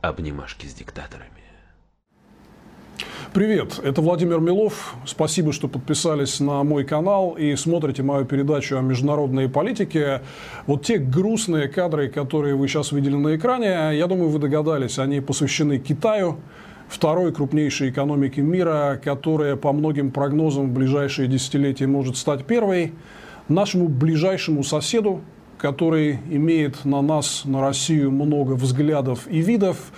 обнимашки с диктаторами. Привет, это Владимир Милов. Спасибо, что подписались на мой канал и смотрите мою передачу о международной политике. Вот те грустные кадры, которые вы сейчас видели на экране, я думаю, вы догадались, они посвящены Китаю, второй крупнейшей экономике мира, которая по многим прогнозам в ближайшие десятилетия может стать первой, нашему ближайшему соседу, который имеет на нас, на Россию много взглядов и видов.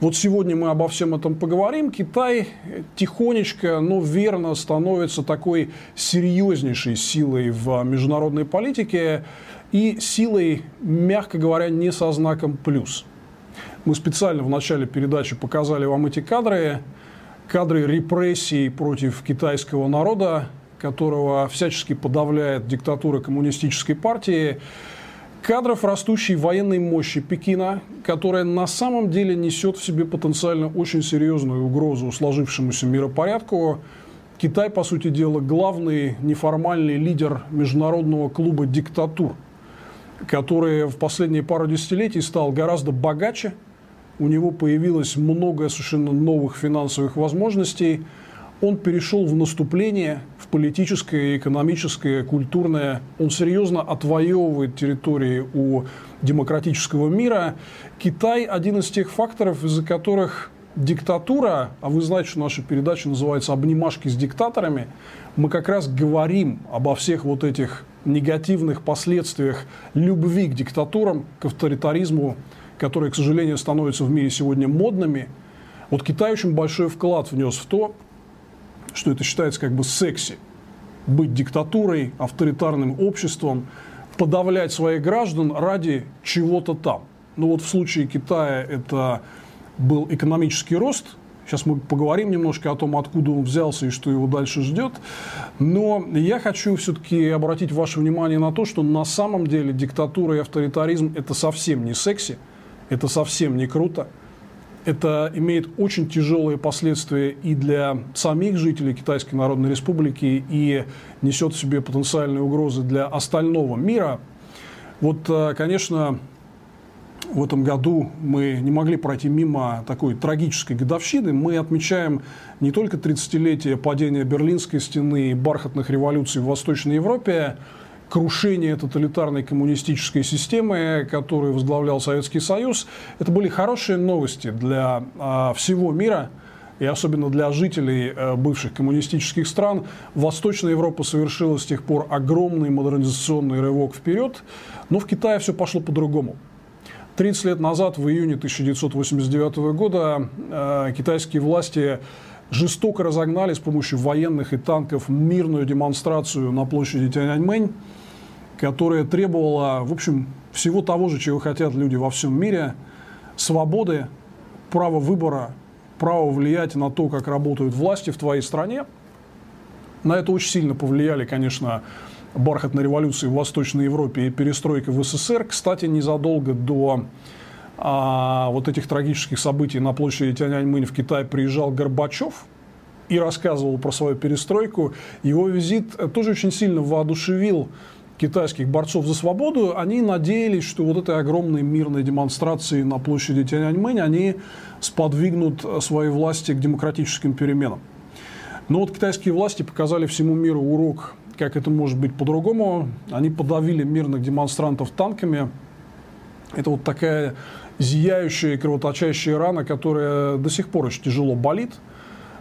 Вот сегодня мы обо всем этом поговорим. Китай тихонечко, но верно становится такой серьезнейшей силой в международной политике и силой, мягко говоря, не со знаком плюс. Мы специально в начале передачи показали вам эти кадры, кадры репрессий против китайского народа, которого всячески подавляет диктатура коммунистической партии кадров растущей военной мощи Пекина, которая на самом деле несет в себе потенциально очень серьезную угрозу сложившемуся миропорядку. Китай, по сути дела, главный неформальный лидер международного клуба диктатур, который в последние пару десятилетий стал гораздо богаче, у него появилось много совершенно новых финансовых возможностей – он перешел в наступление, в политическое, экономическое, культурное. Он серьезно отвоевывает территории у демократического мира. Китай – один из тех факторов, из-за которых диктатура, а вы знаете, что наша передача называется «Обнимашки с диктаторами», мы как раз говорим обо всех вот этих негативных последствиях любви к диктатурам, к авторитаризму, которые, к сожалению, становятся в мире сегодня модными. Вот Китай очень большой вклад внес в то, что это считается как бы секси. Быть диктатурой, авторитарным обществом, подавлять своих граждан ради чего-то там. Ну вот в случае Китая это был экономический рост. Сейчас мы поговорим немножко о том, откуда он взялся и что его дальше ждет. Но я хочу все-таки обратить ваше внимание на то, что на самом деле диктатура и авторитаризм – это совсем не секси, это совсем не круто это имеет очень тяжелые последствия и для самих жителей Китайской Народной Республики, и несет в себе потенциальные угрозы для остального мира. Вот, э, конечно, в этом году мы не могли пройти мимо такой трагической годовщины. Мы отмечаем не только 30-летие падения Берлинской стены и бархатных революций в Восточной Европе, крушение тоталитарной коммунистической системы, которую возглавлял Советский Союз. Это были хорошие новости для а, всего мира и особенно для жителей э, бывших коммунистических стран. Восточная Европа совершила с тех пор огромный модернизационный рывок вперед, но в Китае все пошло по-другому. 30 лет назад, в июне 1989 года, э, китайские власти жестоко разогнали с помощью военных и танков мирную демонстрацию на площади Тяньаньмэнь которая требовала, в общем, всего того же, чего хотят люди во всем мире, свободы, права выбора, право влиять на то, как работают власти в твоей стране. На это очень сильно повлияли, конечно, бархатная революция в Восточной Европе и перестройка в СССР. Кстати, незадолго до а, вот этих трагических событий на площади Тяньаньмэнь в Китае приезжал Горбачев и рассказывал про свою перестройку. Его визит тоже очень сильно воодушевил китайских борцов за свободу, они надеялись, что вот этой огромной мирной демонстрации на площади Тяньаньмэнь, они сподвигнут свои власти к демократическим переменам. Но вот китайские власти показали всему миру урок, как это может быть по-другому. Они подавили мирных демонстрантов танками. Это вот такая зияющая и кровоточащая рана, которая до сих пор очень тяжело болит –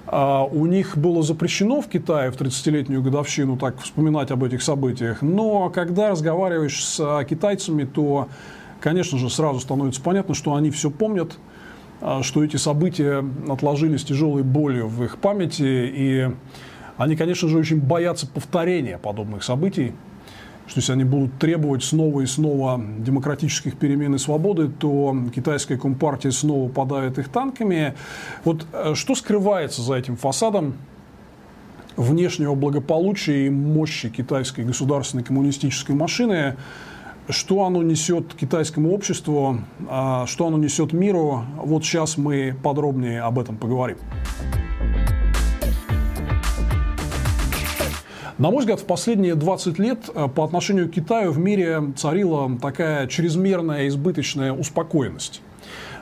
у них было запрещено в Китае в 30-летнюю годовщину так вспоминать об этих событиях. Но когда разговариваешь с а, китайцами, то, конечно же, сразу становится понятно, что они все помнят, а, что эти события отложились тяжелой болью в их памяти. И они, конечно же, очень боятся повторения подобных событий что если они будут требовать снова и снова демократических перемен и свободы, то китайская компартия снова подавит их танками. Вот э, что скрывается за этим фасадом внешнего благополучия и мощи китайской государственной коммунистической машины? Что оно несет китайскому обществу, а что оно несет миру? Вот сейчас мы подробнее об этом поговорим. На мой взгляд, в последние 20 лет э, по отношению к Китаю в мире царила такая чрезмерная, избыточная успокоенность.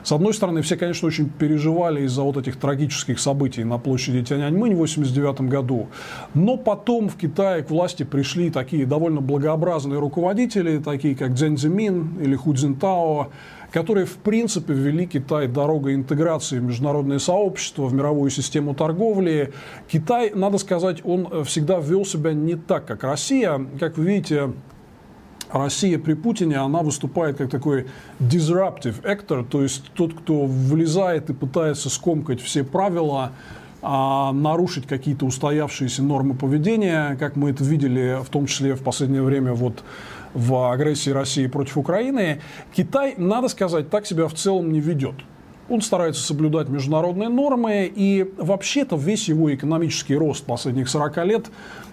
С одной стороны, все, конечно, очень переживали из-за вот этих трагических событий на площади Тяньаньмынь в 1989 году. Но потом в Китае к власти пришли такие довольно благообразные руководители, такие как Цзэн Цзимин или Ху Цзинтао, которые, в принципе, ввели Китай дорогой интеграции в международное сообщество, в мировую систему торговли. Китай, надо сказать, он всегда вел себя не так, как Россия. Как вы видите, Россия при Путине, она выступает как такой disruptive actor, то есть тот, кто влезает и пытается скомкать все правила, а, нарушить какие-то устоявшиеся нормы поведения, как мы это видели в том числе в последнее время вот в агрессии России против Украины, Китай, надо сказать, так себя в целом не ведет. Он старается соблюдать международные нормы, и вообще-то весь его экономический рост последних 40 лет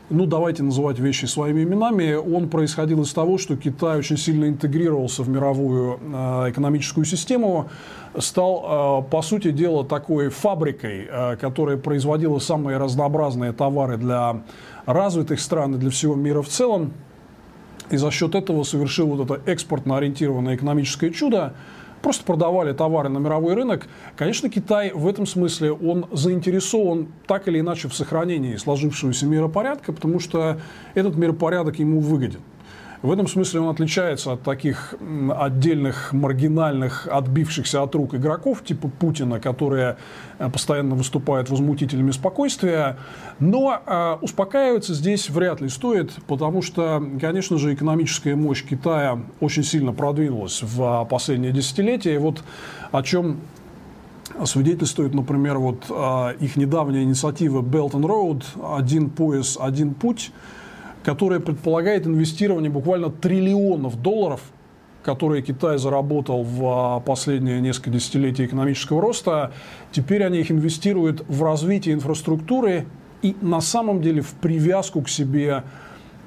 ну давайте называть вещи своими именами, он происходил из того, что Китай очень сильно интегрировался в мировую э, экономическую систему, стал, э, по сути дела, такой фабрикой, э, которая производила самые разнообразные товары для развитых стран и для всего мира в целом. И за счет этого совершил вот это экспортно ориентированное экономическое чудо, просто продавали товары на мировой рынок. Конечно, Китай в этом смысле, он заинтересован так или иначе в сохранении сложившегося миропорядка, потому что этот миропорядок ему выгоден. В этом смысле он отличается от таких отдельных маргинальных, отбившихся от рук игроков, типа Путина, которые э, постоянно выступают возмутителями спокойствия. Но э, успокаиваться здесь вряд ли стоит, потому что, конечно же, экономическая мощь Китая очень сильно продвинулась в последние десятилетия. И вот о чем свидетельствует, например, вот э, их недавняя инициатива Belt and Road, один пояс, один путь, которая предполагает инвестирование буквально триллионов долларов, которые Китай заработал в а, последние несколько десятилетий экономического роста. Теперь они их инвестируют в развитие инфраструктуры и на самом деле в привязку к себе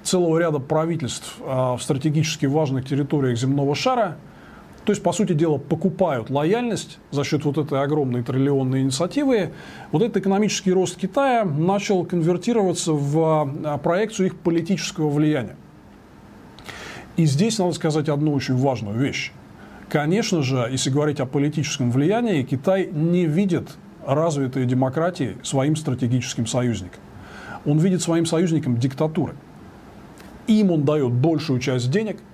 целого ряда правительств а, в стратегически важных территориях земного шара – то есть, по сути дела, покупают лояльность за счет вот этой огромной триллионной инициативы. Вот этот экономический рост Китая начал конвертироваться в а, проекцию их политического влияния. И здесь надо сказать одну очень важную вещь. Конечно же, если говорить о политическом влиянии, Китай не видит развитые демократии своим стратегическим союзником. Он видит своим союзником диктатуры. Им он дает большую часть денег –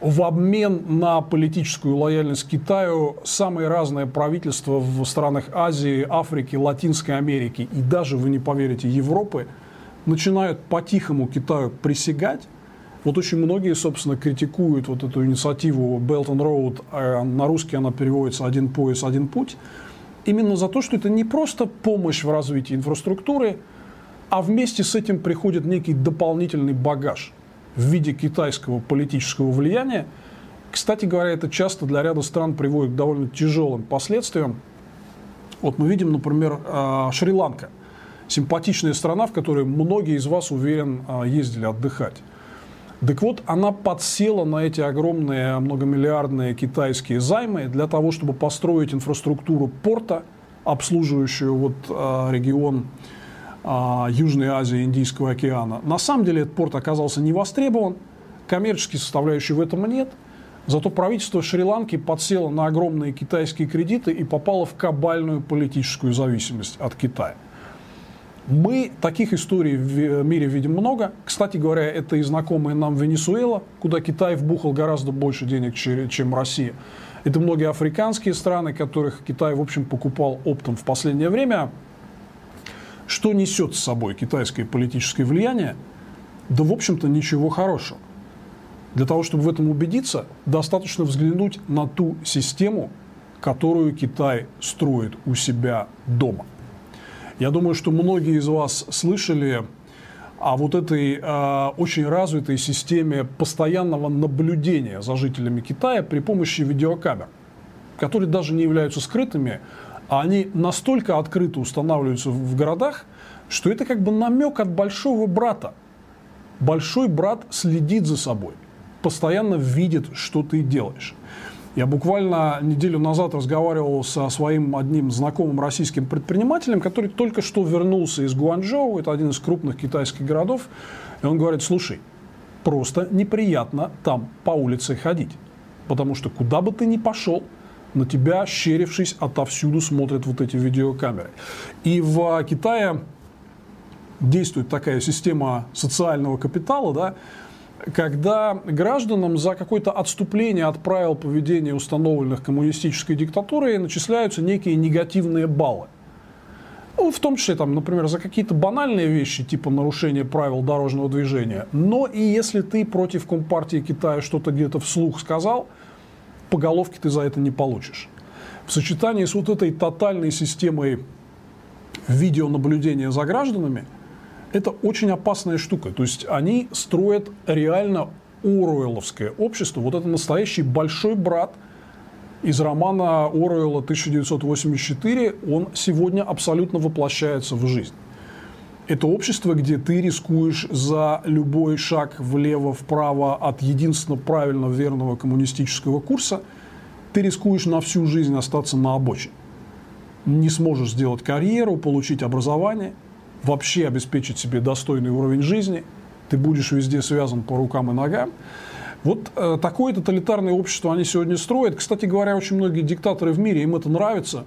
в обмен на политическую лояльность Китаю самые разные правительства в странах Азии, Африки, Латинской Америки и даже, вы не поверите, Европы начинают по-тихому Китаю присягать. Вот очень многие, собственно, критикуют вот эту инициативу Belt and Road, а на русский она переводится «один пояс, один путь», именно за то, что это не просто помощь в развитии инфраструктуры, а вместе с этим приходит некий дополнительный багаж – в виде китайского политического влияния. Кстати говоря, это часто для ряда стран приводит к довольно тяжелым последствиям. Вот мы видим, например, а, Шри-Ланка. Симпатичная страна, в которой многие из вас, уверен, а, ездили отдыхать. Так вот, она подсела на эти огромные многомиллиардные китайские займы для того, чтобы построить инфраструктуру порта, обслуживающую вот а, регион а, Южной Азии, Индийского океана. На самом деле этот порт оказался не востребован, коммерческой составляющей в этом нет. Зато правительство Шри-Ланки подсело на огромные китайские кредиты и попало в кабальную политическую зависимость от Китая. Мы таких историй в мире видим много. Кстати говоря, это и знакомая нам Венесуэла, куда Китай вбухал гораздо больше денег, чем Россия. Это многие африканские страны, которых Китай, в общем, покупал оптом в последнее время. Что несет с собой китайское политическое влияние? Да, в общем-то, ничего хорошего. Для того, чтобы в этом убедиться, достаточно взглянуть на ту систему, которую Китай строит у себя дома. Я думаю, что многие из вас слышали о вот этой э, очень развитой системе постоянного наблюдения за жителями Китая при помощи видеокамер, которые даже не являются скрытыми, а они настолько открыто устанавливаются в городах, что это как бы намек от большого брата. Большой брат следит за собой, постоянно видит, что ты делаешь. Я буквально неделю назад разговаривал со своим одним знакомым российским предпринимателем, который только что вернулся из Гуанчжоу, это один из крупных китайских городов, и он говорит, слушай, просто неприятно там по улице ходить, потому что куда бы ты ни пошел, на тебя, щерившись, отовсюду смотрят вот эти видеокамеры. И в Китае действует такая система социального капитала, да, когда гражданам за какое-то отступление от правил поведения, установленных коммунистической диктатурой, начисляются некие негативные баллы. Ну, в том числе, там, например, за какие-то банальные вещи, типа нарушения правил дорожного движения. Но и если ты против Компартии Китая что-то где-то вслух сказал, по головке ты за это не получишь. В сочетании с вот этой тотальной системой видеонаблюдения за гражданами – это очень опасная штука. То есть они строят реально Оруэлловское общество. Вот это настоящий большой брат из романа Оруэлла 1984. Он сегодня абсолютно воплощается в жизнь. Это общество, где ты рискуешь за любой шаг влево-вправо от единственно правильно верного коммунистического курса, ты рискуешь на всю жизнь остаться на обочине. Не сможешь сделать карьеру, получить образование – вообще обеспечить себе достойный уровень жизни, ты будешь везде связан по рукам и ногам. Вот э, такое тоталитарное общество они сегодня строят. Кстати говоря, очень многие диктаторы в мире, им это нравится.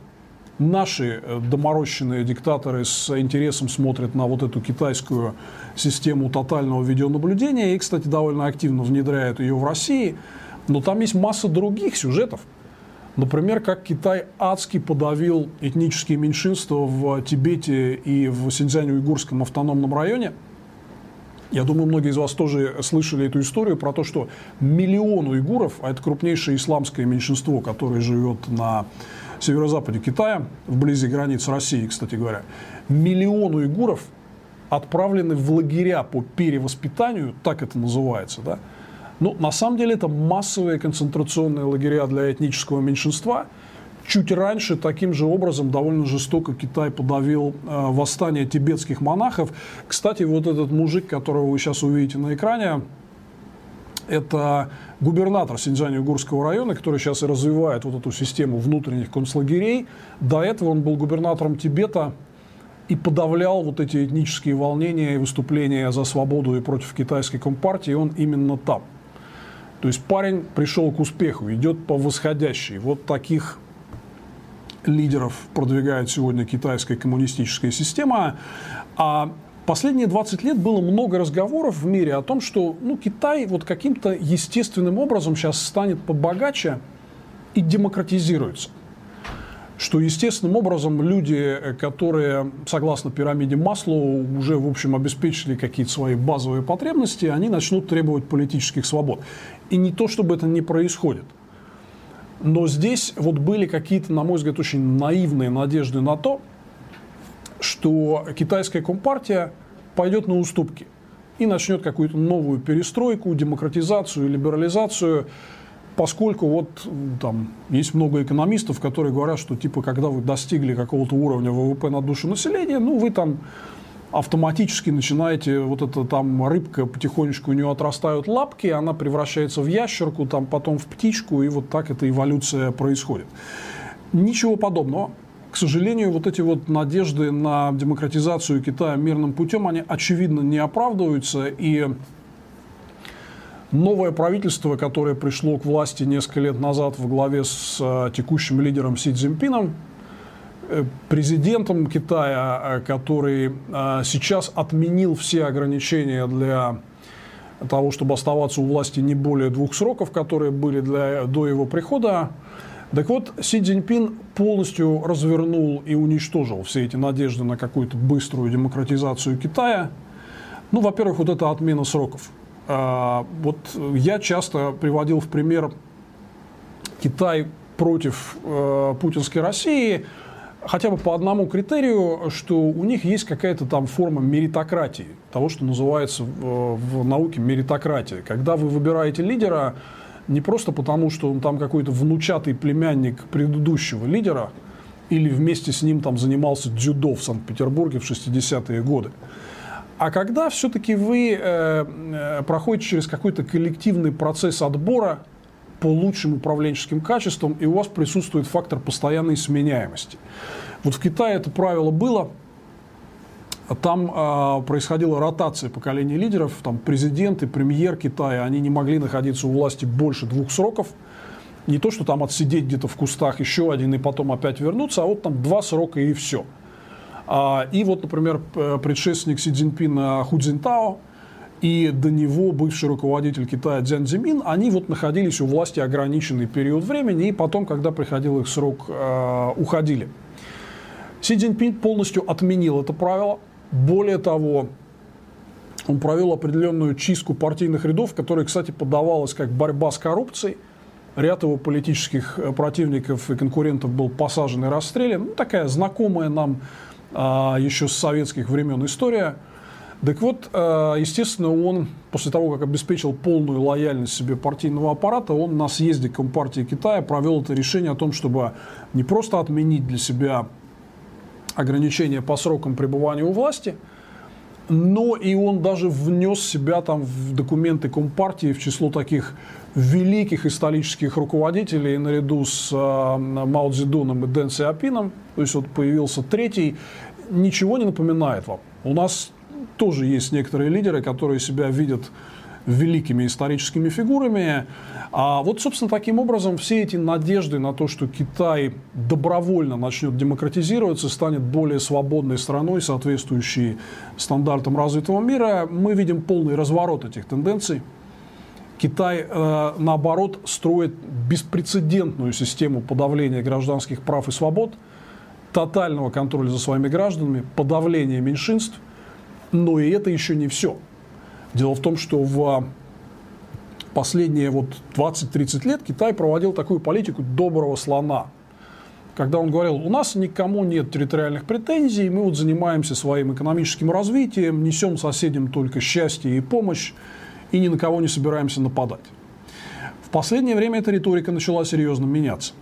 Наши э, доморощенные диктаторы с интересом смотрят на вот эту китайскую систему тотального видеонаблюдения и, кстати, довольно активно внедряют ее в России. Но там есть масса других сюжетов. Например, как Китай адски подавил этнические меньшинства в Тибете и в Синьцзянь-Уйгурском автономном районе. Я думаю, многие из вас тоже слышали эту историю про то, что миллион уйгуров, а это крупнейшее исламское меньшинство, которое живет на северо-западе Китая, вблизи границ России, кстати говоря, миллион уйгуров отправлены в лагеря по перевоспитанию, так это называется, да, ну, на самом деле это массовые концентрационные лагеря для этнического меньшинства. Чуть раньше таким же образом довольно жестоко Китай подавил э, восстание тибетских монахов. Кстати, вот этот мужик, которого вы сейчас увидите на экране, это губернатор Синьцзянь-Уйгурского района, который сейчас и развивает вот эту систему внутренних концлагерей. До этого он был губернатором Тибета и подавлял вот эти этнические волнения и выступления за свободу и против китайской компартии. Он именно там. То есть парень пришел к успеху, идет по восходящей. Вот таких лидеров продвигает сегодня китайская коммунистическая система. А последние 20 лет было много разговоров в мире о том, что ну, Китай вот каким-то естественным образом сейчас станет побогаче и демократизируется что естественным образом люди, которые, согласно пирамиде Маслоу, уже, в общем, обеспечили какие-то свои базовые потребности, они начнут требовать политических свобод. И не то, чтобы это не происходит. Но здесь вот были какие-то, на мой взгляд, очень наивные надежды на то, что китайская компартия пойдет на уступки и начнет какую-то новую перестройку, демократизацию, либерализацию, поскольку вот там есть много экономистов, которые говорят, что типа когда вы достигли какого-то уровня ВВП на душу населения, ну вы там автоматически начинаете, вот эта там рыбка потихонечку у нее отрастают лапки, она превращается в ящерку, там потом в птичку, и вот так эта эволюция происходит. Ничего подобного. К сожалению, вот эти вот надежды на демократизацию Китая мирным путем, они очевидно не оправдываются, и новое правительство, которое пришло к власти несколько лет назад в главе с э, текущим лидером Си Цзиньпином, э, президентом Китая, э, который сейчас отменил все ограничения для того, чтобы оставаться у власти не более двух сроков, которые были для, до его прихода. Так вот, Си Цзиньпин полностью развернул и уничтожил все эти надежды на какую-то быструю демократизацию Китая. Ну, во-первых, вот эта отмена сроков – а, вот я часто приводил в пример Китай против э, путинской России, хотя бы по одному критерию, что у них есть какая-то там форма меритократии, того, что называется в, в науке меритократия. Когда вы выбираете лидера не просто потому, что он там какой-то внучатый племянник предыдущего лидера, или вместе с ним там занимался дзюдо в Санкт-Петербурге в 60-е годы, а когда все-таки вы э, э, проходите через какой-то коллективный процесс отбора по лучшим управленческим качествам, и у вас присутствует фактор постоянной сменяемости. Вот в Китае это правило было, там э, происходила ротация поколений лидеров, там президент и премьер Китая, они не могли находиться у власти больше двух сроков, Не то, что там отсидеть где-то в кустах еще один и потом опять вернуться, а вот там два срока и все. А, и вот, например, предшественник Си Цзиньпина Ху Цзиньтао и до него бывший руководитель Китая Цзян Цзимин, они вот находились у власти ограниченный период времени, и потом, когда приходил их срок, э, уходили. Си Цзиньпин полностью отменил это правило. Более того, он провел определенную чистку партийных рядов, которая, кстати, подавалась как борьба с коррупцией. Ряд его политических э, противников и конкурентов был посажен и расстрелян. Ну, такая знакомая нам а, еще с советских времен история. Так вот, а, естественно, он после того, как обеспечил полную лояльность себе партийного аппарата, он на съезде Компартии Китая провел это решение о том, чтобы не просто отменить для себя ограничения по срокам пребывания у власти, но и он даже внес себя там в документы Компартии в число таких великих исторических руководителей наряду с э, Мао Цзэдуном и Дэн Сиапином, то есть вот появился третий, ничего не напоминает вам. У нас тоже есть некоторые лидеры, которые себя видят великими историческими фигурами. А вот, собственно, таким образом все эти надежды на то, что Китай добровольно начнет демократизироваться, станет более свободной страной, соответствующей стандартам развитого мира, мы видим полный разворот этих тенденций. Китай, э, наоборот, строит беспрецедентную систему подавления гражданских прав и свобод, тотального контроля за своими гражданами, подавления меньшинств. Но и это еще не все. Дело в том, что в последние вот 20-30 лет Китай проводил такую политику доброго слона. Когда он говорил, у нас никому нет территориальных претензий, мы вот занимаемся своим экономическим развитием, несем соседям только счастье и помощь, и ни на кого не собираемся нападать. В последнее время эта риторика начала серьезно меняться.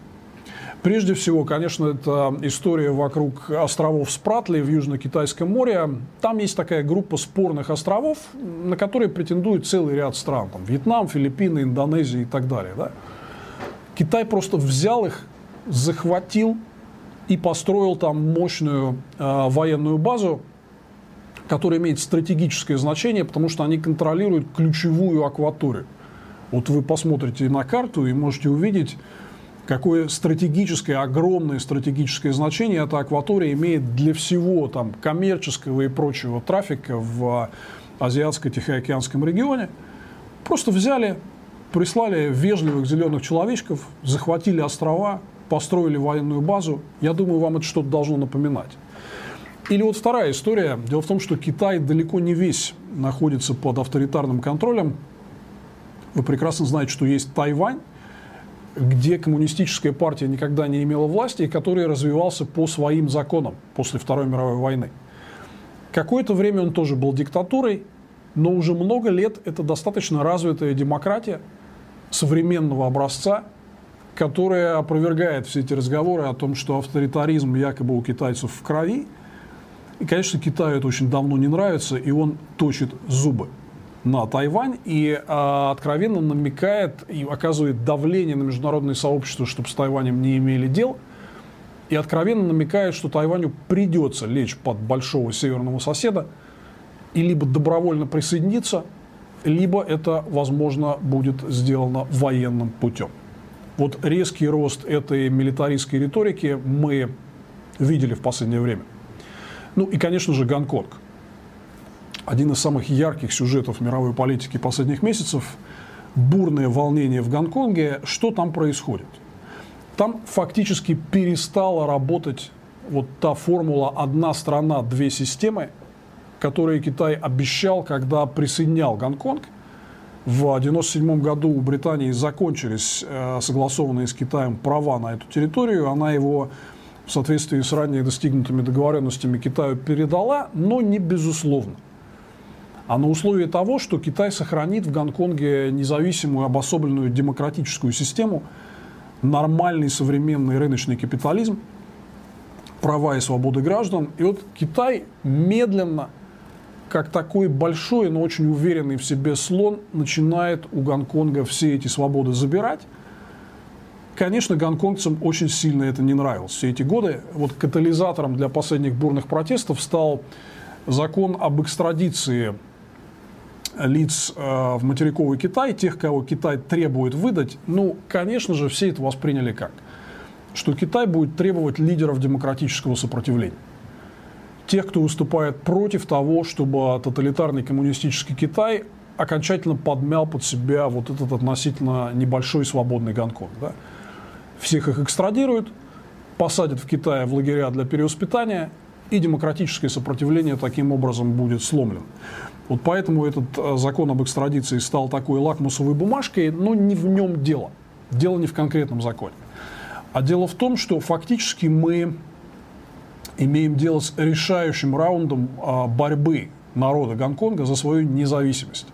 Прежде всего, конечно, это история вокруг островов Спратли в Южно-Китайском море. Там есть такая группа спорных островов, на которые претендует целый ряд стран. Там Вьетнам, Филиппины, Индонезия и так далее. Да? Китай просто взял их, захватил и построил там мощную э, военную базу, которая имеет стратегическое значение, потому что они контролируют ключевую акваторию. Вот вы посмотрите на карту и можете увидеть, какое стратегическое, огромное стратегическое значение эта акватория имеет для всего там, коммерческого и прочего трафика в Азиатско-Тихоокеанском регионе. Просто взяли, прислали вежливых зеленых человечков, захватили острова, построили военную базу. Я думаю, вам это что-то должно напоминать. Или вот вторая история. Дело в том, что Китай далеко не весь находится под авторитарным контролем. Вы прекрасно знаете, что есть Тайвань, где коммунистическая партия никогда не имела власти и который развивался по своим законам после Второй мировой войны. Какое-то время он тоже был диктатурой, но уже много лет это достаточно развитая демократия современного образца, которая опровергает все эти разговоры о том, что авторитаризм якобы у китайцев в крови – и, конечно, Китаю это очень давно не нравится, и он точит зубы на Тайвань и э, откровенно намекает и оказывает давление на международное сообщество, чтобы с Тайванем не имели дел, и откровенно намекает, что Тайваню придется лечь под большого северного соседа и либо добровольно присоединиться, либо это, возможно, будет сделано военным путем. Вот резкий рост этой милитаристской риторики мы видели в последнее время. Ну и, конечно же, Гонконг. Один из самых ярких сюжетов мировой политики последних месяцев – бурное волнение в Гонконге. Что там происходит? Там фактически перестала работать вот та формула «одна страна, две системы», которую Китай обещал, когда присоединял Гонконг. В 1997 году у Британии закончились э, согласованные с Китаем права на эту территорию. Она его в соответствии с ранее достигнутыми договоренностями Китаю передала, но не безусловно. А на условии того, что Китай сохранит в Гонконге независимую, обособленную демократическую систему, нормальный современный рыночный капитализм, права и свободы граждан. И вот Китай медленно, как такой большой, но очень уверенный в себе слон, начинает у Гонконга все эти свободы забирать – Конечно, гонконгцам очень сильно это не нравилось. Все эти годы вот катализатором для последних бурных протестов стал закон об экстрадиции лиц э, в материковый Китай, тех, кого Китай требует выдать, ну, конечно же, все это восприняли как? Что Китай будет требовать лидеров демократического сопротивления. Тех, кто выступает против того, чтобы тоталитарный коммунистический Китай окончательно подмял под себя вот этот относительно небольшой свободный Гонконг. Да? Всех их экстрадируют, посадят в Китае в лагеря для перевоспитания, и демократическое сопротивление таким образом будет сломлено. Вот поэтому этот э, закон об экстрадиции стал такой лакмусовой бумажкой, но не в нем дело. Дело не в конкретном законе. А дело в том, что фактически мы имеем дело с решающим раундом а, борьбы народа Гонконга за свою независимость.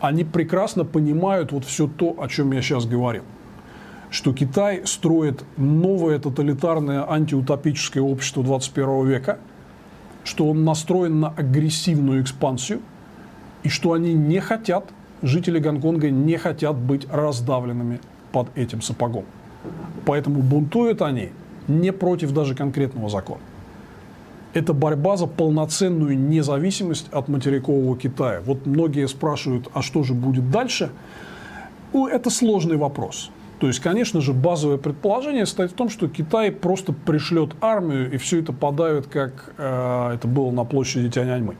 Они прекрасно понимают вот все то, о чем я сейчас говорил. Что Китай строит новое тоталитарное антиутопическое общество 21 века, что он настроен на агрессивную экспансию – и что они не хотят, жители Гонконга не хотят быть раздавленными под этим сапогом. Поэтому бунтуют они не против даже конкретного закона. Это борьба за полноценную независимость от материкового Китая. Вот многие спрашивают, а что же будет дальше? Ну, это сложный вопрос. То есть, конечно же, базовое предположение стоит в том, что Китай просто пришлет армию и все это подавит, как э, это было на площади Тяньаньмэнь.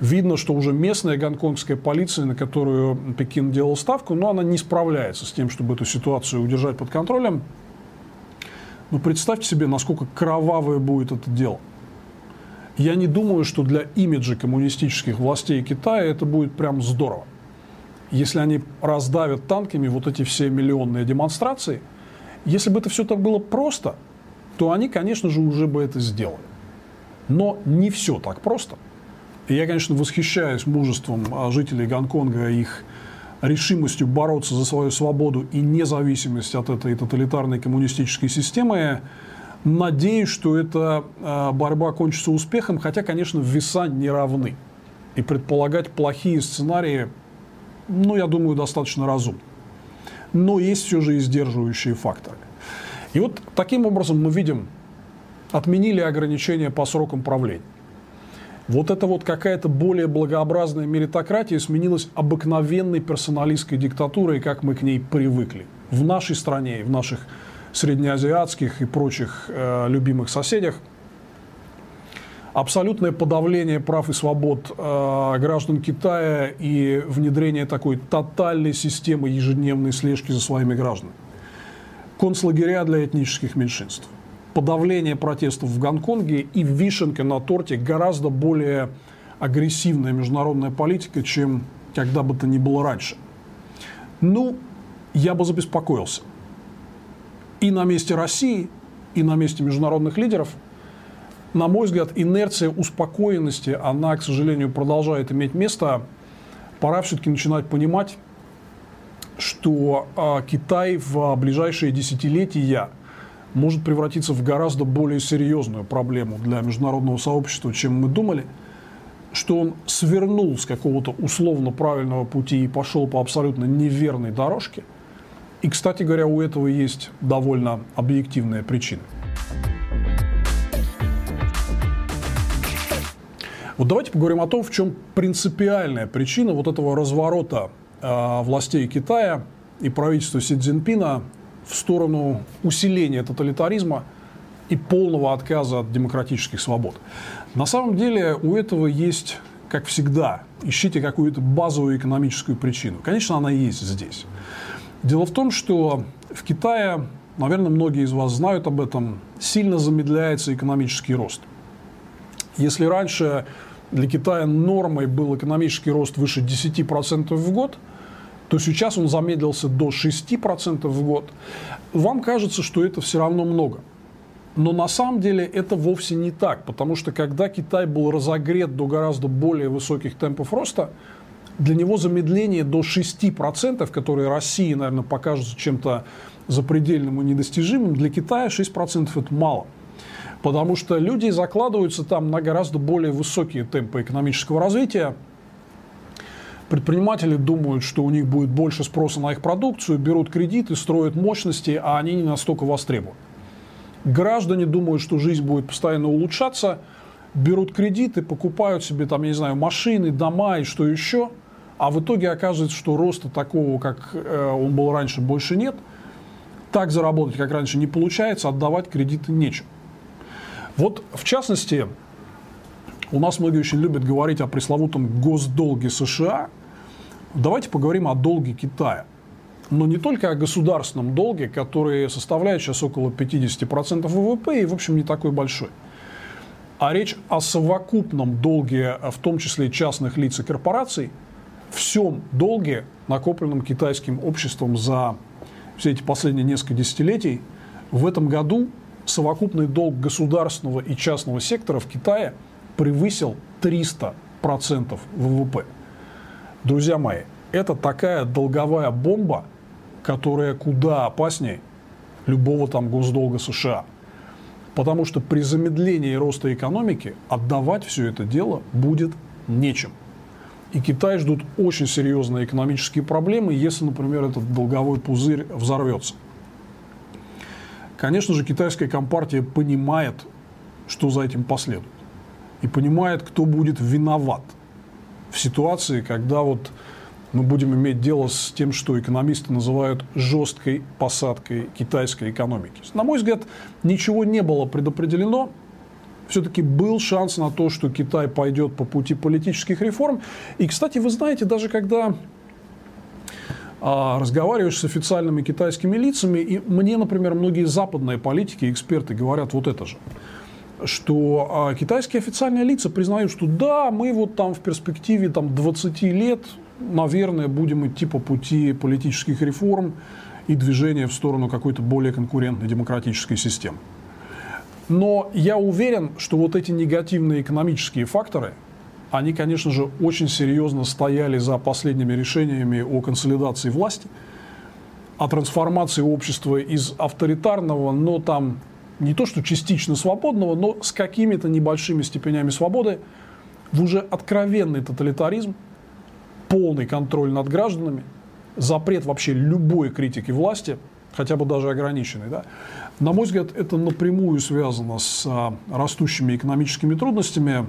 Видно, что уже местная гонконгская полиция, на которую Пекин делал ставку, но она не справляется с тем, чтобы эту ситуацию удержать под контролем. Но представьте себе, насколько кровавое будет это дело. Я не думаю, что для имиджа коммунистических властей Китая это будет прям здорово. Если они раздавят танками вот эти все миллионные демонстрации, если бы это все так было просто, то они, конечно же, уже бы это сделали. Но не все так просто – и я, конечно, восхищаюсь мужеством а, жителей Гонконга, их решимостью бороться за свою свободу и независимость от этой тоталитарной коммунистической системы. Надеюсь, что эта а, борьба кончится успехом, хотя, конечно, веса не равны. И предполагать плохие сценарии, ну, я думаю, достаточно разумно. Но есть все же и сдерживающие факторы. И вот таким образом мы видим, отменили ограничения по срокам правления. Вот это вот какая-то более благообразная меритократия сменилась обыкновенной персоналистской диктатурой, как мы к ней привыкли. В нашей стране и в наших среднеазиатских и прочих э, любимых соседях абсолютное подавление прав и свобод э, граждан Китая и внедрение такой тотальной системы ежедневной слежки за своими гражданами. Концлагеря для этнических меньшинств подавление протестов в Гонконге и вишенка на торте гораздо более агрессивная международная политика, чем когда бы то ни было раньше. Ну, я бы забеспокоился. И на месте России, и на месте международных лидеров, на мой взгляд, инерция успокоенности, она, к сожалению, продолжает иметь место. Пора все-таки начинать понимать, что э, Китай в ближайшие десятилетия – может превратиться в гораздо более серьезную проблему для международного сообщества, чем мы думали, что он свернул с какого-то условно правильного пути и пошел по абсолютно неверной дорожке. И, кстати говоря, у этого есть довольно объективная причина. Вот давайте поговорим о том, в чем принципиальная причина вот этого разворота э, властей Китая и правительства Си Цзиньпина в сторону усиления тоталитаризма и полного отказа от демократических свобод. На самом деле у этого есть, как всегда, ищите какую-то базовую экономическую причину. Конечно, она есть здесь. Дело в том, что в Китае, наверное, многие из вас знают об этом, сильно замедляется экономический рост. Если раньше для Китая нормой был экономический рост выше 10% в год – то сейчас он замедлился до 6% в год. Вам кажется, что это все равно много. Но на самом деле это вовсе не так, потому что когда Китай был разогрет до гораздо более высоких темпов роста, для него замедление до 6%, которые России, наверное, покажутся чем-то запредельным и недостижимым, для Китая 6% это мало. Потому что люди закладываются там на гораздо более высокие темпы экономического развития, Предприниматели думают, что у них будет больше спроса на их продукцию, берут кредиты, строят мощности, а они не настолько востребованы. Граждане думают, что жизнь будет постоянно улучшаться, берут кредиты, покупают себе, там, я не знаю, машины, дома и что еще, а в итоге оказывается, что роста такого, как э, он был раньше, больше нет. Так заработать, как раньше, не получается, отдавать кредиты нечем. Вот, в частности, у нас многие очень любят говорить о пресловутом госдолге США. Давайте поговорим о долге Китая. Но не только о государственном долге, который составляет сейчас около 50% ВВП и, в общем, не такой большой. А речь о совокупном долге, в том числе частных лиц и корпораций, всем долге, накопленном китайским обществом за все эти последние несколько десятилетий, в этом году совокупный долг государственного и частного сектора в Китае превысил 300% ВВП. Друзья мои, это такая долговая бомба, которая куда опаснее любого там госдолга США. Потому что при замедлении роста экономики отдавать все это дело будет нечем. И Китай ждут очень серьезные экономические проблемы, если, например, этот долговой пузырь взорвется. Конечно же, китайская компартия понимает, что за этим последует. И понимает, кто будет виноват в ситуации, когда вот мы будем иметь дело с тем, что экономисты называют жесткой посадкой китайской экономики. На мой взгляд, ничего не было предопределено. Все-таки был шанс на то, что Китай пойдет по пути политических реформ. И, кстати, вы знаете, даже когда разговариваешь с официальными китайскими лицами, и мне, например, многие западные политики, эксперты говорят вот это же что а, китайские официальные лица признают, что да, мы вот там в перспективе там, 20 лет, наверное, будем идти по пути политических реформ и движения в сторону какой-то более конкурентной демократической системы. Но я уверен, что вот эти негативные экономические факторы – они, конечно же, очень серьезно стояли за последними решениями о консолидации власти, о трансформации общества из авторитарного, но там не то что частично свободного, но с какими-то небольшими степенями свободы, в уже откровенный тоталитаризм, полный контроль над гражданами, запрет вообще любой критики власти, хотя бы даже ограниченной. Да? На мой взгляд, это напрямую связано с а, растущими экономическими трудностями,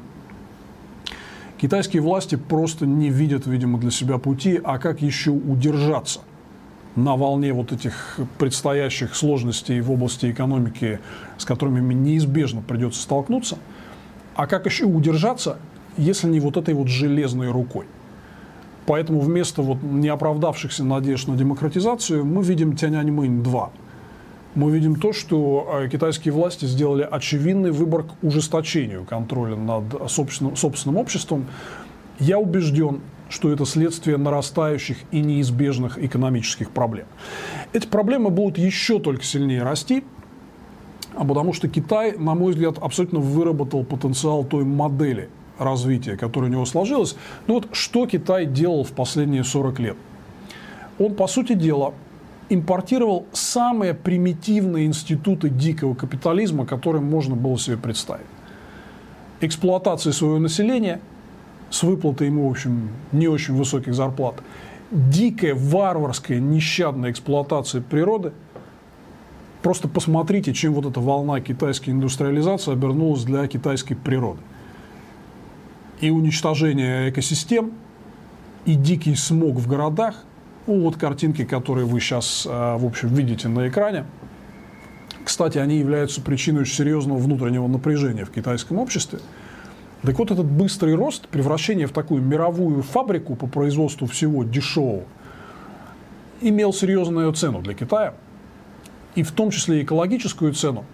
Китайские власти просто не видят, видимо, для себя пути, а как еще удержаться на волне вот этих предстоящих сложностей в области экономики, с которыми неизбежно придется столкнуться, а как еще удержаться, если не вот этой вот железной рукой. Поэтому вместо вот неоправдавшихся надежд на демократизацию мы видим Тяньаньмэнь 2 – мы видим то, что э, китайские власти сделали очевидный выбор к ужесточению контроля над собственным, собственным обществом. Я убежден, что это следствие нарастающих и неизбежных экономических проблем. Эти проблемы будут еще только сильнее расти, а потому что Китай, на мой взгляд, абсолютно выработал потенциал той модели развития, которая у него сложилась. Ну вот что Китай делал в последние 40 лет? Он, по сути дела, импортировал самые примитивные институты дикого капитализма, которые можно было себе представить. Эксплуатация своего населения с выплатой ему, в общем, не очень высоких зарплат, дикая, варварская, нещадная эксплуатация природы. Просто посмотрите, чем вот эта волна китайской индустриализации обернулась для китайской природы. И уничтожение экосистем, и дикий смог в городах, вот картинки, которые вы сейчас, э, в общем, видите на экране. Кстати, они являются причиной очень серьезного внутреннего напряжения в китайском обществе. Так вот, этот быстрый рост, превращение в такую мировую фабрику по производству всего дешевого, имел серьезную цену для Китая, и в том числе экологическую цену.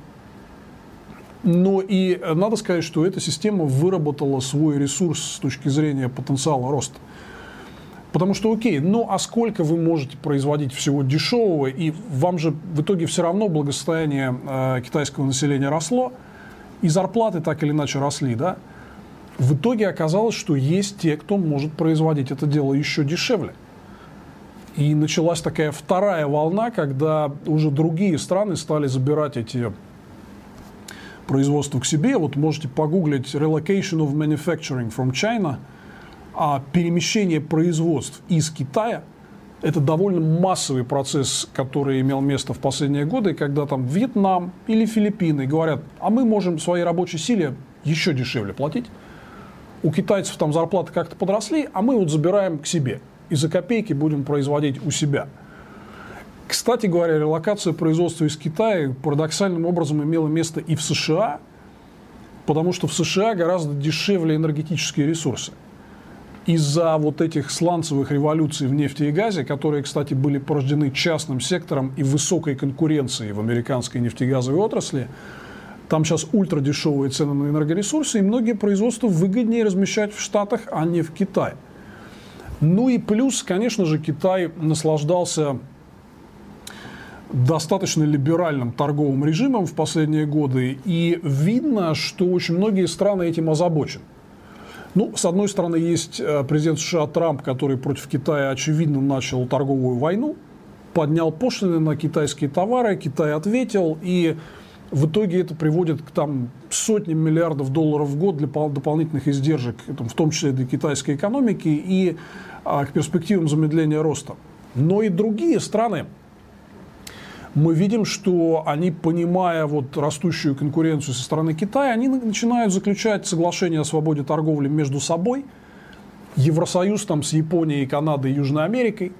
Но и надо сказать, что эта система выработала свой ресурс с точки зрения потенциала роста – Потому что, окей, ну а сколько вы можете производить всего дешевого, и вам же в итоге все равно благосостояние э, китайского населения росло, и зарплаты так или иначе росли, да? В итоге оказалось, что есть те, кто может производить это дело еще дешевле. И началась такая вторая волна, когда уже другие страны стали забирать эти производства к себе. Вот можете погуглить «Relocation of Manufacturing from China», а перемещение производств из Китая – это довольно массовый процесс, который имел место в последние годы, когда там Вьетнам или Филиппины говорят, а мы можем своей рабочей силе еще дешевле платить. У китайцев там зарплаты как-то подросли, а мы вот забираем к себе. И за копейки будем производить у себя. Кстати говоря, релокация производства из Китая парадоксальным образом имела место и в США, потому что в США гораздо дешевле энергетические ресурсы. Из-за вот этих сланцевых революций в нефти и газе, которые, кстати, были порождены частным сектором и высокой конкуренцией в американской нефтегазовой отрасли, там сейчас ультрадешевые цены на энергоресурсы, и многие производства выгоднее размещать в Штатах, а не в Китае. Ну и плюс, конечно же, Китай наслаждался достаточно либеральным торговым режимом в последние годы, и видно, что очень многие страны этим озабочены. Ну, с одной стороны, есть э, президент США Трамп, который против Китая, очевидно, начал торговую войну, поднял пошлины на китайские товары, Китай ответил, и в итоге это приводит к там, сотням миллиардов долларов в год для дополнительных издержек, в том числе для китайской экономики, и а, к перспективам замедления роста. Но и другие страны мы видим, что они, понимая вот растущую конкуренцию со стороны Китая, они начинают заключать соглашения о свободе торговли между собой. Евросоюз там с Японией, Канадой и Южной Америкой.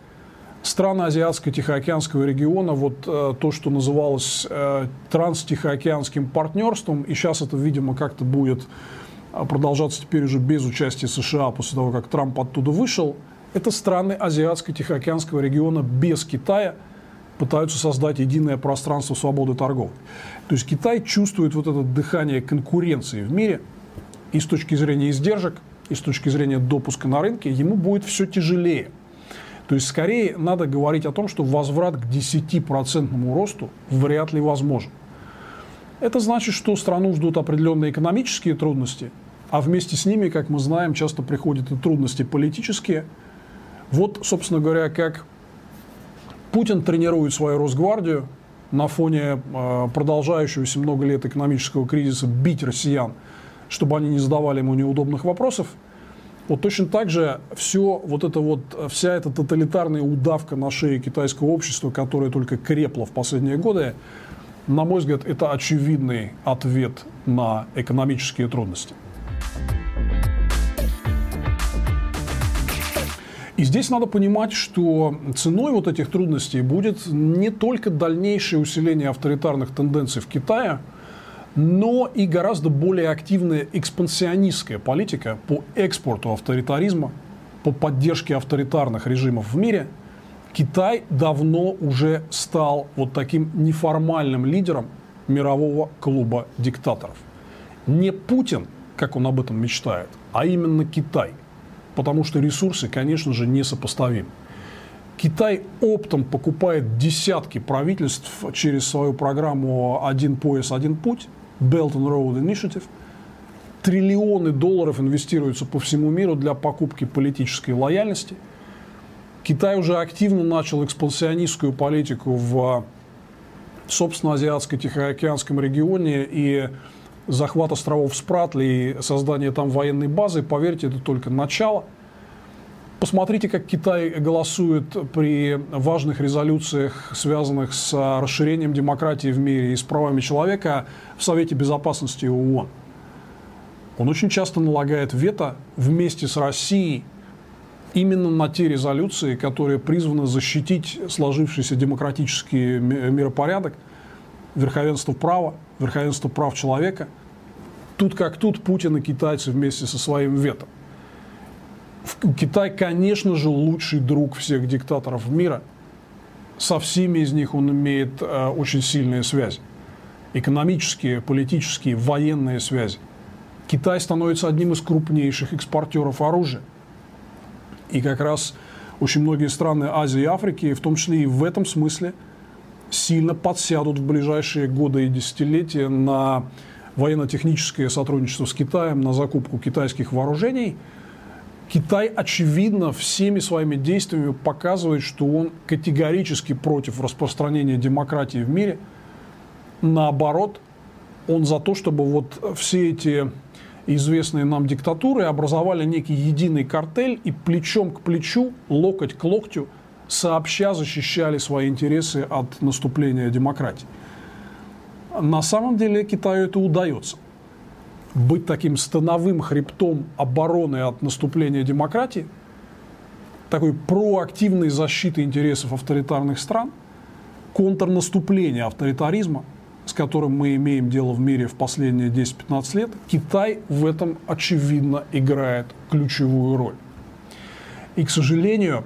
Страны Азиатско-Тихоокеанского региона, вот э, то, что называлось э, транс-тихоокеанским партнерством, и сейчас это, видимо, как-то будет э, продолжаться теперь уже без участия США после того, как Трамп оттуда вышел, это страны Азиатско-Тихоокеанского региона без Китая – пытаются создать единое пространство свободы торговли. То есть Китай чувствует вот это дыхание конкуренции в мире и с точки зрения издержек, и с точки зрения допуска на рынке, ему будет все тяжелее. То есть скорее надо говорить о том, что возврат к 10% росту вряд ли возможен. Это значит, что страну ждут определенные экономические трудности, а вместе с ними, как мы знаем, часто приходят и трудности политические. Вот, собственно говоря, как Путин тренирует свою Росгвардию на фоне э, продолжающегося много лет экономического кризиса бить россиян, чтобы они не задавали ему неудобных вопросов. Вот точно так же все вот это вот, вся эта тоталитарная удавка на шее китайского общества, которая только крепла в последние годы, на мой взгляд, это очевидный ответ на экономические трудности. И здесь надо понимать, что ценой вот этих трудностей будет не только дальнейшее усиление авторитарных тенденций в Китае, но и гораздо более активная экспансионистская политика по экспорту авторитаризма, по поддержке авторитарных режимов в мире. Китай давно уже стал вот таким неформальным лидером мирового клуба диктаторов. Не Путин, как он об этом мечтает, а именно Китай – потому что ресурсы, конечно же, несопоставимы. Китай оптом покупает десятки правительств через свою программу «Один пояс, один путь», Belt and Road Initiative. Триллионы долларов инвестируются по всему миру для покупки политической лояльности. Китай уже активно начал экспансионистскую политику в, собственно, Азиатско-Тихоокеанском регионе и захват островов Спратли и создание там военной базы, поверьте, это только начало. Посмотрите, как Китай голосует при важных резолюциях, связанных с расширением демократии в мире и с правами человека в Совете Безопасности ООН. Он очень часто налагает вето вместе с Россией именно на те резолюции, которые призваны защитить сложившийся демократический миропорядок, верховенство права, верховенство прав человека. Тут как тут Путин и китайцы вместе со своим ветом. Китай, конечно же, лучший друг всех диктаторов мира. Со всеми из них он имеет э, очень сильные связи. Экономические, политические, военные связи. Китай становится одним из крупнейших экспортеров оружия. И как раз очень многие страны Азии и Африки, в том числе и в этом смысле – сильно подсядут в ближайшие годы и десятилетия на военно-техническое сотрудничество с Китаем, на закупку китайских вооружений. Китай, очевидно, всеми своими действиями показывает, что он категорически против распространения демократии в мире. Наоборот, он за то, чтобы вот все эти известные нам диктатуры образовали некий единый картель и плечом к плечу, локоть к локтю – сообща защищали свои интересы от наступления демократии. На самом деле Китаю это удается. быть таким становым хребтом обороны от наступления демократии, такой проактивной защиты интересов авторитарных стран, контрнаступления авторитаризма, с которым мы имеем дело в мире в последние 10-15 лет, Китай в этом очевидно играет ключевую роль. И, к сожалению,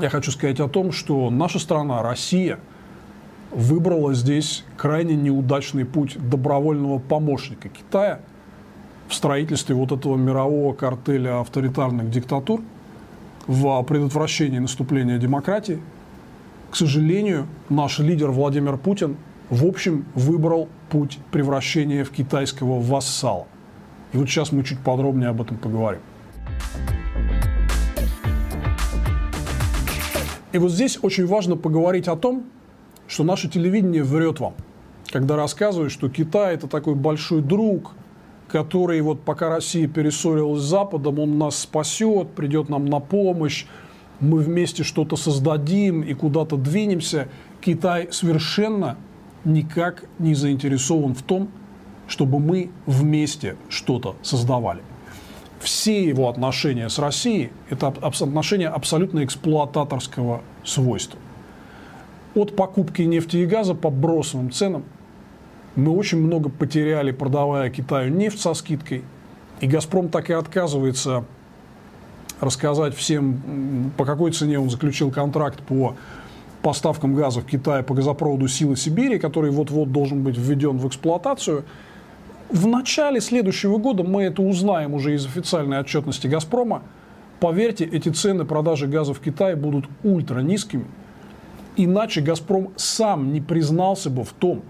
я хочу сказать о том, что наша страна, Россия, выбрала здесь крайне неудачный путь добровольного помощника Китая в строительстве вот этого мирового картеля авторитарных диктатур, в предотвращении наступления демократии. К сожалению, наш лидер Владимир Путин в общем выбрал путь превращения в китайского вассала. И вот сейчас мы чуть подробнее об этом поговорим. И вот здесь очень важно поговорить о том, что наше телевидение врет вам, когда рассказывает, что Китай это такой большой друг, который вот пока Россия перессорилась с Западом, он нас спасет, придет нам на помощь, мы вместе что-то создадим и куда-то двинемся. Китай совершенно никак не заинтересован в том, чтобы мы вместе что-то создавали все его отношения с Россией – это отношения абсолютно эксплуататорского свойства. От покупки нефти и газа по бросовым ценам мы очень много потеряли, продавая Китаю нефть со скидкой. И «Газпром» так и отказывается рассказать всем, по какой цене он заключил контракт по поставкам газа в Китай по газопроводу «Силы Сибири», который вот-вот должен быть введен в эксплуатацию – в начале следующего года мы это узнаем уже из официальной отчетности «Газпрома». Поверьте, эти цены продажи газа в Китае будут ультра низкими. Иначе «Газпром» сам не признался бы в том,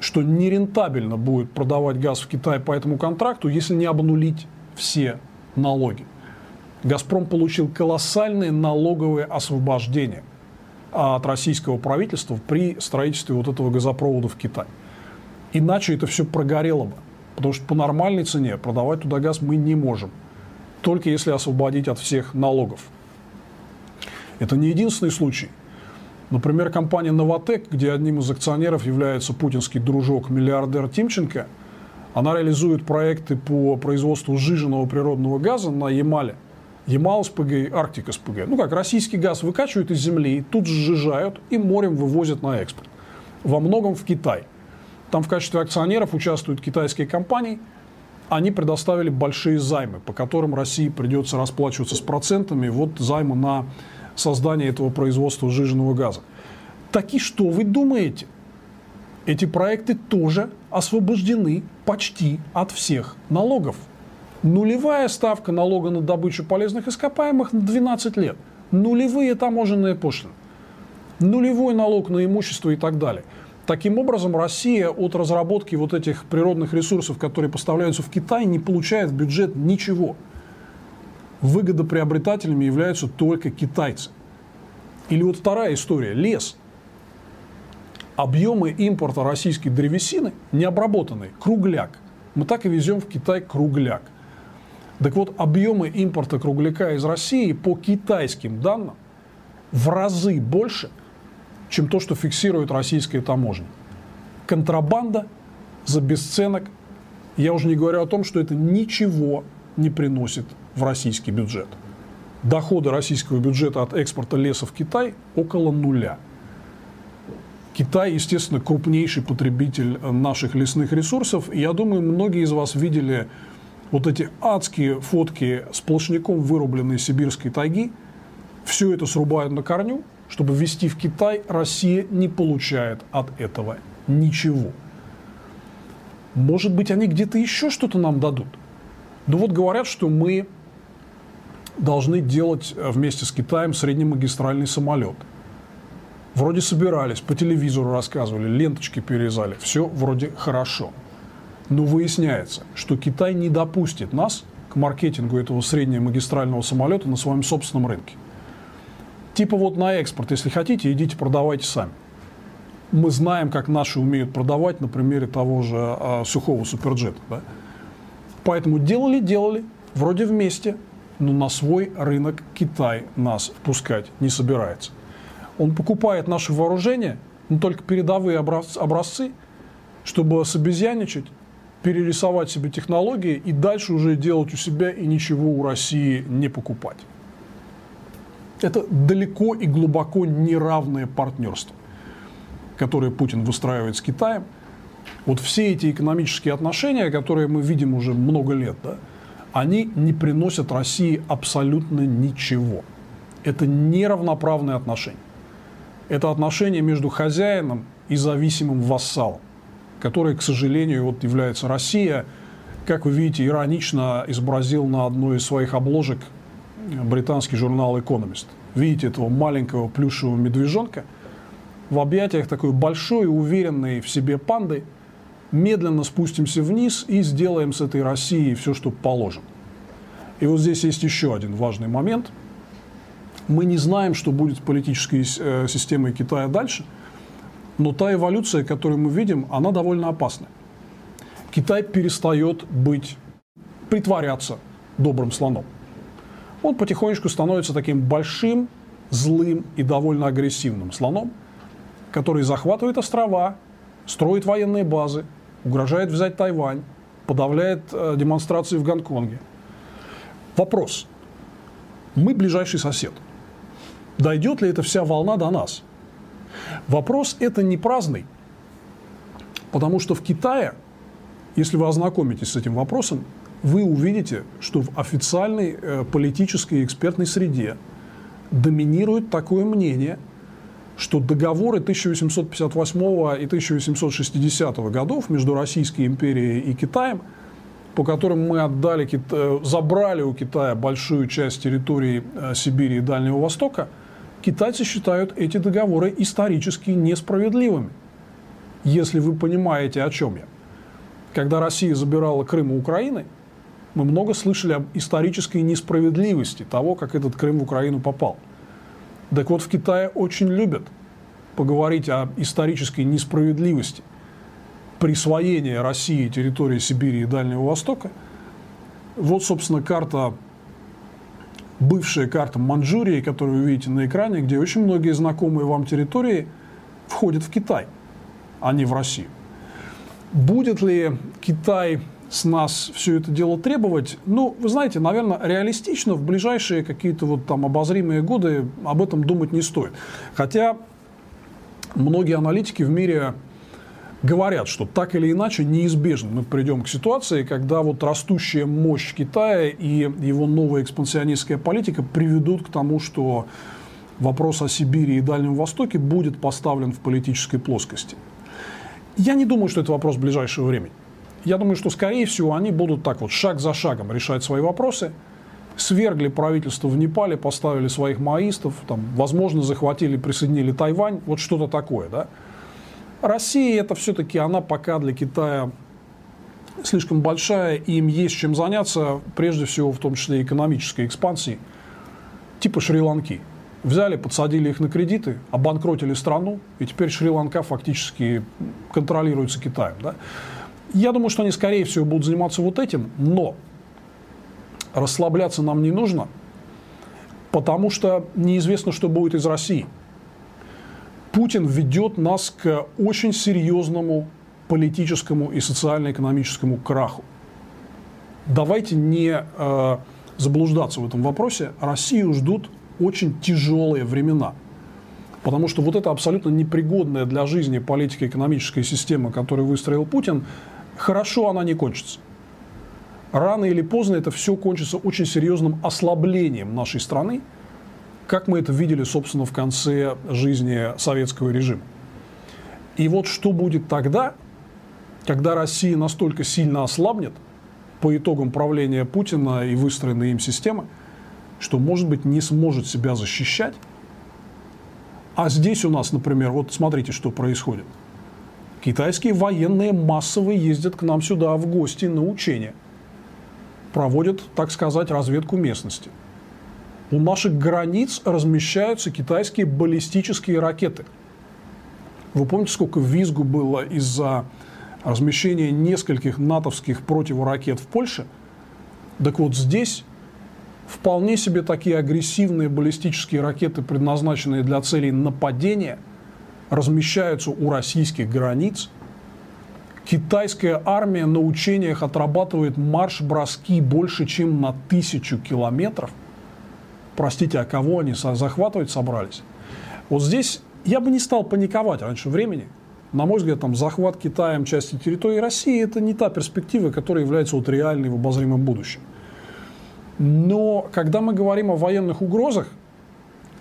что нерентабельно будет продавать газ в Китае по этому контракту, если не обнулить все налоги. «Газпром» получил колоссальные налоговые освобождения от российского правительства при строительстве вот этого газопровода в Китай. Иначе это все прогорело бы. Потому что по нормальной цене продавать туда газ мы не можем. Только если освободить от всех налогов. Это не единственный случай. Например, компания «Новотек», где одним из акционеров является путинский дружок, миллиардер Тимченко, она реализует проекты по производству сжиженного природного газа на Ямале. Ямал СПГ и Арктика СПГ. Ну как, российский газ выкачивают из земли, тут сжижают и морем вывозят на экспорт. Во многом в Китай. Там в качестве акционеров участвуют китайские компании. Они предоставили большие займы, по которым России придется расплачиваться с процентами вот займы на создание этого производства сжиженного газа. Таки что вы думаете? Эти проекты тоже освобождены почти от всех налогов. Нулевая ставка налога на добычу полезных ископаемых на 12 лет. Нулевые таможенные пошлины. Нулевой налог на имущество и так далее – Таким образом, Россия от разработки вот этих природных ресурсов, которые поставляются в Китай, не получает в бюджет ничего. Выгодоприобретателями являются только китайцы. Или вот вторая история – лес. Объемы импорта российской древесины необработанной, кругляк. Мы так и везем в Китай кругляк. Так вот, объемы импорта кругляка из России по китайским данным в разы больше – чем то, что фиксирует российская таможня. Контрабанда за бесценок. Я уже не говорю о том, что это ничего не приносит в российский бюджет. Доходы российского бюджета от экспорта леса в Китай около нуля. Китай, естественно, крупнейший потребитель наших лесных ресурсов. Я думаю, многие из вас видели вот эти адские фотки сплошняком вырубленной сибирской тайги. Все это срубают на корню, чтобы ввести в Китай, Россия не получает от этого ничего. Может быть, они где-то еще что-то нам дадут. Ну вот говорят, что мы должны делать э, вместе с Китаем среднемагистральный самолет. Вроде собирались, по телевизору рассказывали, ленточки перерезали. Все вроде хорошо. Но выясняется, что Китай не допустит нас к маркетингу этого среднемагистрального самолета на своем собственном рынке. Типа вот на экспорт, если хотите, идите продавайте сами. Мы знаем, как наши умеют продавать на примере того же а, сухого суперджета. Да? Поэтому делали, делали, вроде вместе, но на свой рынок Китай нас впускать не собирается. Он покупает наше вооружение, но только передовые образцы, чтобы собезьяничать перерисовать себе технологии и дальше уже делать у себя и ничего у России не покупать. Это далеко и глубоко неравное партнерство, которое Путин выстраивает с Китаем. Вот все эти экономические отношения, которые мы видим уже много лет, да, они не приносят России абсолютно ничего. Это неравноправные отношения. Это отношения между хозяином и зависимым вассалом, который, к сожалению, вот является Россия, как вы видите, иронично изобразил на одной из своих обложек британский журнал «Экономист». Видите этого маленького плюшевого медвежонка в объятиях такой большой, уверенной в себе панды. Медленно спустимся вниз и сделаем с этой Россией все, что положено. И вот здесь есть еще один важный момент. Мы не знаем, что будет с политической э, системой Китая дальше, но та эволюция, которую мы видим, она довольно опасна. Китай перестает быть, притворяться добрым слоном он потихонечку становится таким большим, злым и довольно агрессивным слоном, который захватывает острова, строит военные базы, угрожает взять Тайвань, подавляет э, демонстрации в Гонконге. Вопрос. Мы ближайший сосед. Дойдет ли эта вся волна до нас? Вопрос это не праздный, потому что в Китае, если вы ознакомитесь с этим вопросом, вы увидите, что в официальной э, политической и экспертной среде доминирует такое мнение, что договоры 1858 и 1860 годов между Российской империей и Китаем, по которым мы отдали, э, забрали у Китая большую часть территории э, Сибири и Дальнего Востока, китайцы считают эти договоры исторически несправедливыми. Если вы понимаете, о чем я. Когда Россия забирала Крым у Украины – мы много слышали об исторической несправедливости того, как этот Крым в Украину попал. Так вот, в Китае очень любят поговорить о исторической несправедливости присвоения России территории Сибири и Дальнего Востока. Вот, собственно, карта, бывшая карта Манчжурии, которую вы видите на экране, где очень многие знакомые вам территории входят в Китай, а не в Россию. Будет ли Китай с нас все это дело требовать. Ну, вы знаете, наверное, реалистично в ближайшие какие-то вот там обозримые годы об этом думать не стоит. Хотя многие аналитики в мире говорят, что так или иначе неизбежно мы придем к ситуации, когда вот растущая мощь Китая и его новая экспансионистская политика приведут к тому, что вопрос о Сибири и Дальнем Востоке будет поставлен в политической плоскости. Я не думаю, что это вопрос ближайшего времени я думаю, что, скорее всего, они будут так вот шаг за шагом решать свои вопросы. Свергли правительство в Непале, поставили своих маоистов, там, возможно, захватили, присоединили Тайвань, вот что-то такое, да. Россия это все-таки, она пока для Китая слишком большая, и им есть чем заняться, прежде всего, в том числе экономической экспансией, типа Шри-Ланки. Взяли, подсадили их на кредиты, обанкротили страну, и теперь Шри-Ланка фактически контролируется Китаем. Да? Я думаю, что они, скорее всего, будут заниматься вот этим, но расслабляться нам не нужно, потому что неизвестно, что будет из России. Путин ведет нас к очень серьезному политическому и социально-экономическому краху. Давайте не э, заблуждаться в этом вопросе. Россию ждут очень тяжелые времена. Потому что вот эта абсолютно непригодная для жизни политико-экономическая система, которую выстроил Путин, хорошо она не кончится. Рано или поздно это все кончится очень серьезным ослаблением нашей страны, как мы это видели, собственно, в конце жизни советского режима. И вот что будет тогда, когда Россия настолько сильно ослабнет по итогам правления Путина и выстроенной им системы, что, может быть, не сможет себя защищать. А здесь у нас, например, вот смотрите, что происходит – Китайские военные массово ездят к нам сюда в гости на учения. Проводят, так сказать, разведку местности. У наших границ размещаются китайские баллистические ракеты. Вы помните, сколько визгу было из-за размещения нескольких натовских противоракет в Польше? Так вот здесь вполне себе такие агрессивные баллистические ракеты, предназначенные для целей нападения – размещаются у российских границ, Китайская армия на учениях отрабатывает марш-броски больше, чем на тысячу километров. Простите, а кого они захватывать собрались? Вот здесь я бы не стал паниковать раньше времени. На мой взгляд, там, захват Китаем части территории России – это не та перспектива, которая является вот реальной в обозримом будущем. Но когда мы говорим о военных угрозах,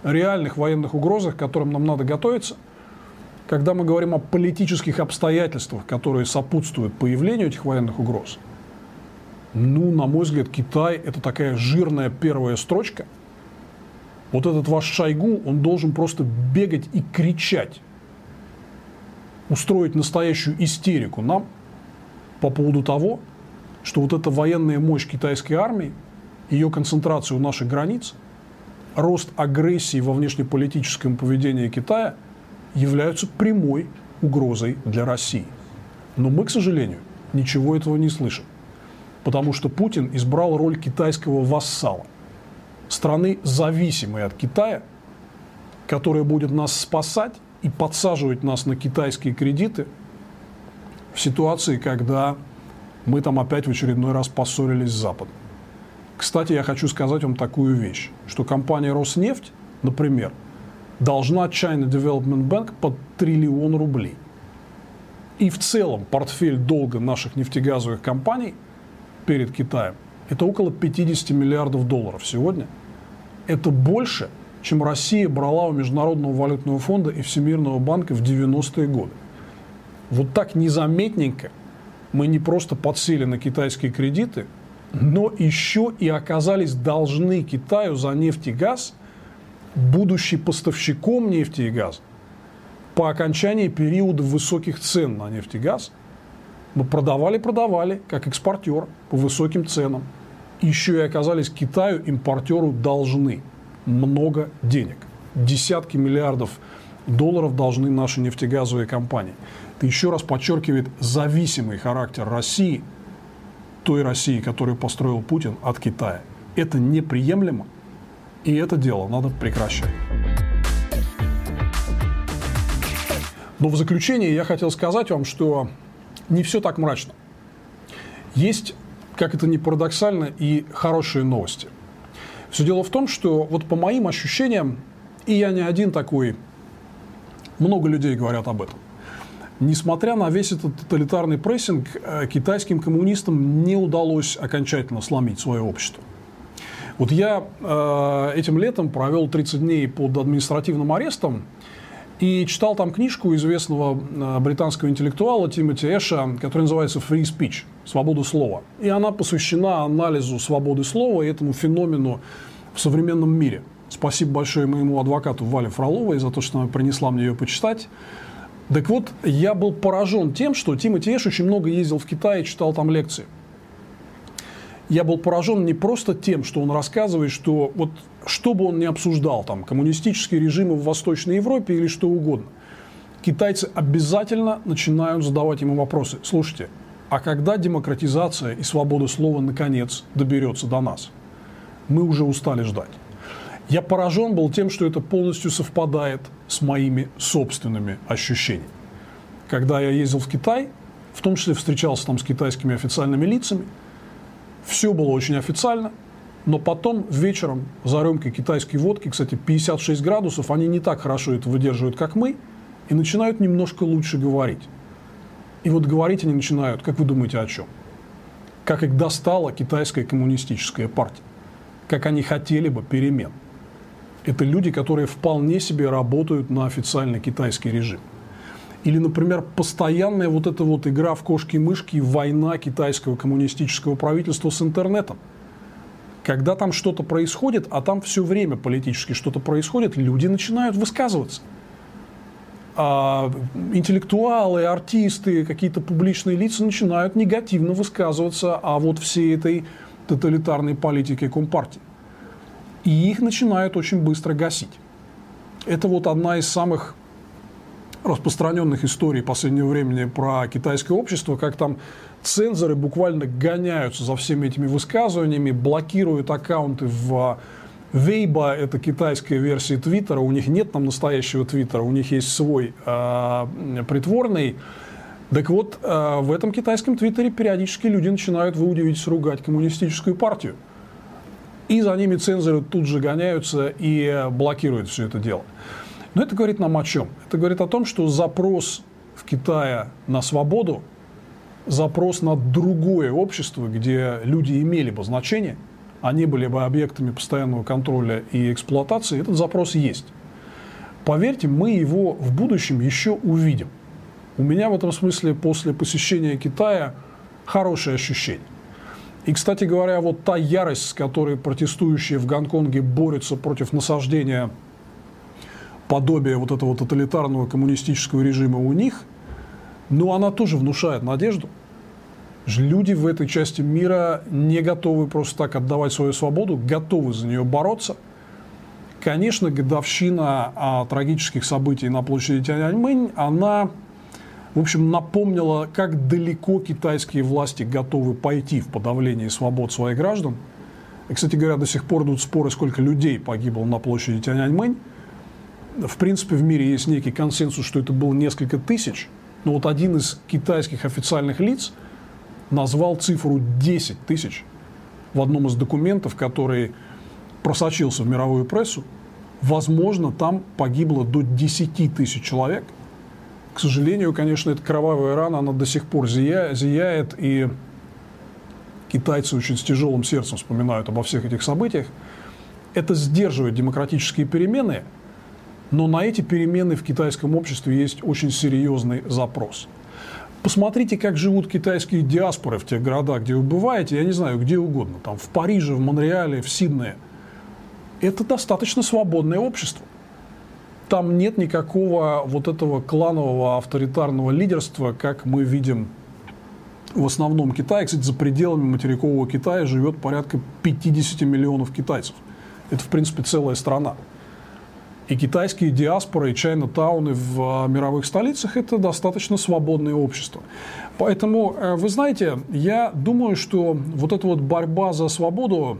реальных военных угрозах, к которым нам надо готовиться, когда мы говорим о политических обстоятельствах, которые сопутствуют появлению этих военных угроз, ну, на мой взгляд, Китай – это такая жирная первая строчка. Вот этот ваш Шойгу, он должен просто бегать и кричать, устроить настоящую истерику нам по поводу того, что вот эта военная мощь китайской армии, ее концентрация у наших границ – рост агрессии во внешнеполитическом поведении Китая являются прямой угрозой для России. Но мы, к сожалению, ничего этого не слышим. Потому что Путин избрал роль китайского вассала. Страны, зависимой от Китая, которая будет нас спасать и подсаживать нас на китайские кредиты в ситуации, когда мы там опять в очередной раз поссорились с Западом. Кстати, я хочу сказать вам такую вещь, что компания Роснефть, например, должна China Development Bank под триллион рублей. И в целом портфель долга наших нефтегазовых компаний перед Китаем – это около 50 миллиардов долларов сегодня. Это больше, чем Россия брала у Международного валютного фонда и Всемирного банка в 90-е годы. Вот так незаметненько мы не просто подсели на китайские кредиты – но еще и оказались должны Китаю за нефть и газ, будучи поставщиком нефти и газа, по окончании периода высоких цен на нефть и газ, мы продавали-продавали, как экспортер, по высоким ценам. Еще и оказались Китаю, импортеру, должны много денег. Десятки миллиардов долларов должны наши нефтегазовые компании. Это еще раз подчеркивает зависимый характер России – той России, которую построил Путин, от Китая. Это неприемлемо, и это дело надо прекращать. Но в заключение я хотел сказать вам, что не все так мрачно. Есть, как это ни парадоксально, и хорошие новости. Все дело в том, что вот по моим ощущениям, и я не один такой, много людей говорят об этом – Несмотря на весь этот тоталитарный прессинг, э, китайским коммунистам не удалось окончательно сломить свое общество. Вот я э, этим летом провел 30 дней под административным арестом и читал там книжку известного э, британского интеллектуала Тимоти Эша, которая называется «Free Speech» – «Свобода слова». И она посвящена анализу свободы слова и этому феномену в современном мире. Спасибо большое моему адвокату Вале Фроловой за то, что она принесла мне ее почитать. Так вот, я был поражен тем, что Тимоти Эш очень много ездил в Китай и читал там лекции. Я был поражен не просто тем, что он рассказывает, что вот что бы он ни обсуждал, там, коммунистические режимы в Восточной Европе или что угодно, китайцы обязательно начинают задавать ему вопросы. Слушайте, а когда демократизация и свобода слова наконец доберется до нас? Мы уже устали ждать. Я поражен был тем, что это полностью совпадает с моими собственными ощущениями. Когда я ездил в Китай, в том числе встречался там с китайскими официальными лицами, все было очень официально, но потом вечером за рюмкой китайской водки, кстати, 56 градусов, они не так хорошо это выдерживают, как мы, и начинают немножко лучше говорить. И вот говорить они начинают, как вы думаете, о чем? Как их достала китайская коммунистическая партия. Как они хотели бы перемен это люди, которые вполне себе работают на официальный китайский режим. Или, например, постоянная вот эта вот игра в кошки-мышки, война китайского коммунистического правительства с интернетом. Когда там что-то происходит, а там все время политически что-то происходит, люди начинают высказываться. А интеллектуалы, артисты, какие-то публичные лица начинают негативно высказываться о вот всей этой тоталитарной политике Компартии и их начинают очень быстро гасить. Это вот одна из самых распространенных историй последнего времени про китайское общество, как там цензоры буквально гоняются за всеми этими высказываниями, блокируют аккаунты в Вейба – это китайская версия Твиттера, у них нет там настоящего Твиттера, у них есть свой э, притворный. Так вот, э, в этом китайском твиттере периодически люди начинают, вы удивитесь, ругать коммунистическую партию. И за ними цензоры тут же гоняются и блокируют все это дело. Но это говорит нам о чем? Это говорит о том, что запрос в Китае на свободу, запрос на другое общество, где люди имели бы значение, они были бы объектами постоянного контроля и эксплуатации, этот запрос есть. Поверьте, мы его в будущем еще увидим. У меня в этом смысле после посещения Китая хорошее ощущение. И, кстати говоря, вот та ярость, с которой протестующие в Гонконге борются против насаждения подобия вот этого тоталитарного коммунистического режима у них, ну, она тоже внушает надежду. Люди в этой части мира не готовы просто так отдавать свою свободу, готовы за нее бороться. Конечно, годовщина а, трагических событий на площади Тяньаньмэнь, она, в общем, напомнила, как далеко китайские власти готовы пойти в подавлении свобод своих граждан. И, кстати говоря, до сих пор идут споры, сколько людей погибло на площади Тяньаньмэнь в принципе, в мире есть некий консенсус, что это было несколько тысяч, но вот один из китайских официальных лиц назвал цифру 10 тысяч в одном из документов, который просочился в мировую прессу. Возможно, там погибло до 10 тысяч человек. К сожалению, конечно, эта кровавая рана, она до сих пор зия, зияет, и китайцы очень с тяжелым сердцем вспоминают обо всех этих событиях. Это сдерживает демократические перемены – но на эти перемены в китайском обществе есть очень серьезный запрос. Посмотрите, как живут китайские диаспоры в тех городах, где вы бываете, я не знаю, где угодно, там в Париже, в Монреале, в Сиднее. Это достаточно свободное общество. Там нет никакого вот этого кланового авторитарного лидерства, как мы видим в основном Китае. Кстати, за пределами материкового Китая живет порядка 50 миллионов китайцев. Это, в принципе, целая страна. И китайские диаспоры, и Чайна-тауны в а, мировых столицах – это достаточно свободное общество. Поэтому, э, вы знаете, я думаю, что вот эта вот борьба за свободу,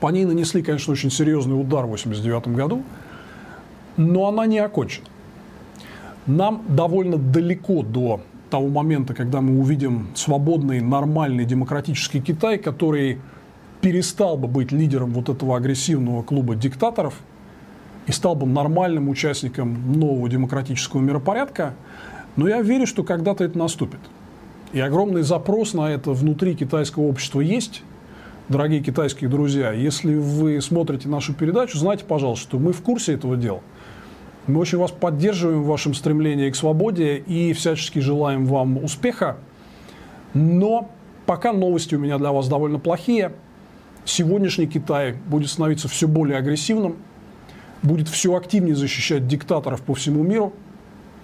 по ней нанесли, конечно, очень серьезный удар в 1989 году, но она не окончена. Нам довольно далеко до того момента, когда мы увидим свободный, нормальный, демократический Китай, который перестал бы быть лидером вот этого агрессивного клуба диктаторов – и стал бы нормальным участником нового демократического миропорядка, но я верю, что когда-то это наступит. И огромный запрос на это внутри китайского общества есть. Дорогие китайские друзья, если вы смотрите нашу передачу, знайте, пожалуйста, что мы в курсе этого дела. Мы очень вас поддерживаем в вашем стремлении к свободе и всячески желаем вам успеха. Но пока новости у меня для вас довольно плохие. Сегодняшний Китай будет становиться все более агрессивным – будет все активнее защищать диктаторов по всему миру,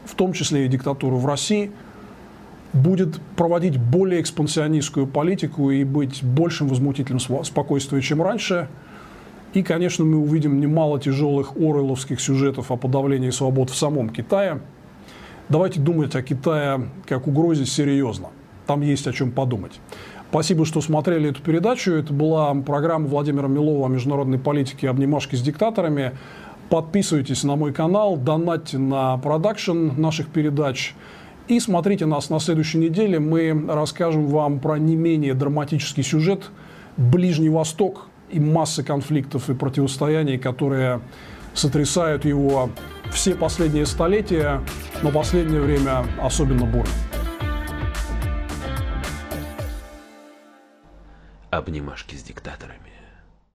в том числе и диктатуру в России, будет проводить более экспансионистскую политику и быть большим возмутителем спокойствия, чем раньше. И, конечно, мы увидим немало тяжелых ореловских сюжетов о подавлении свобод в самом Китае. Давайте думать о Китае как угрозе серьезно. Там есть о чем подумать. Спасибо, что смотрели эту передачу. Это была программа Владимира Милова о международной политике «Обнимашки с диктаторами». Подписывайтесь на мой канал, донатьте на продакшн наших передач. И смотрите нас на следующей неделе. Мы расскажем вам про не менее драматический сюжет «Ближний Восток» и массы конфликтов и противостояний, которые сотрясают его все последние столетия, но последнее время особенно бурно. Обнимашки с диктаторами.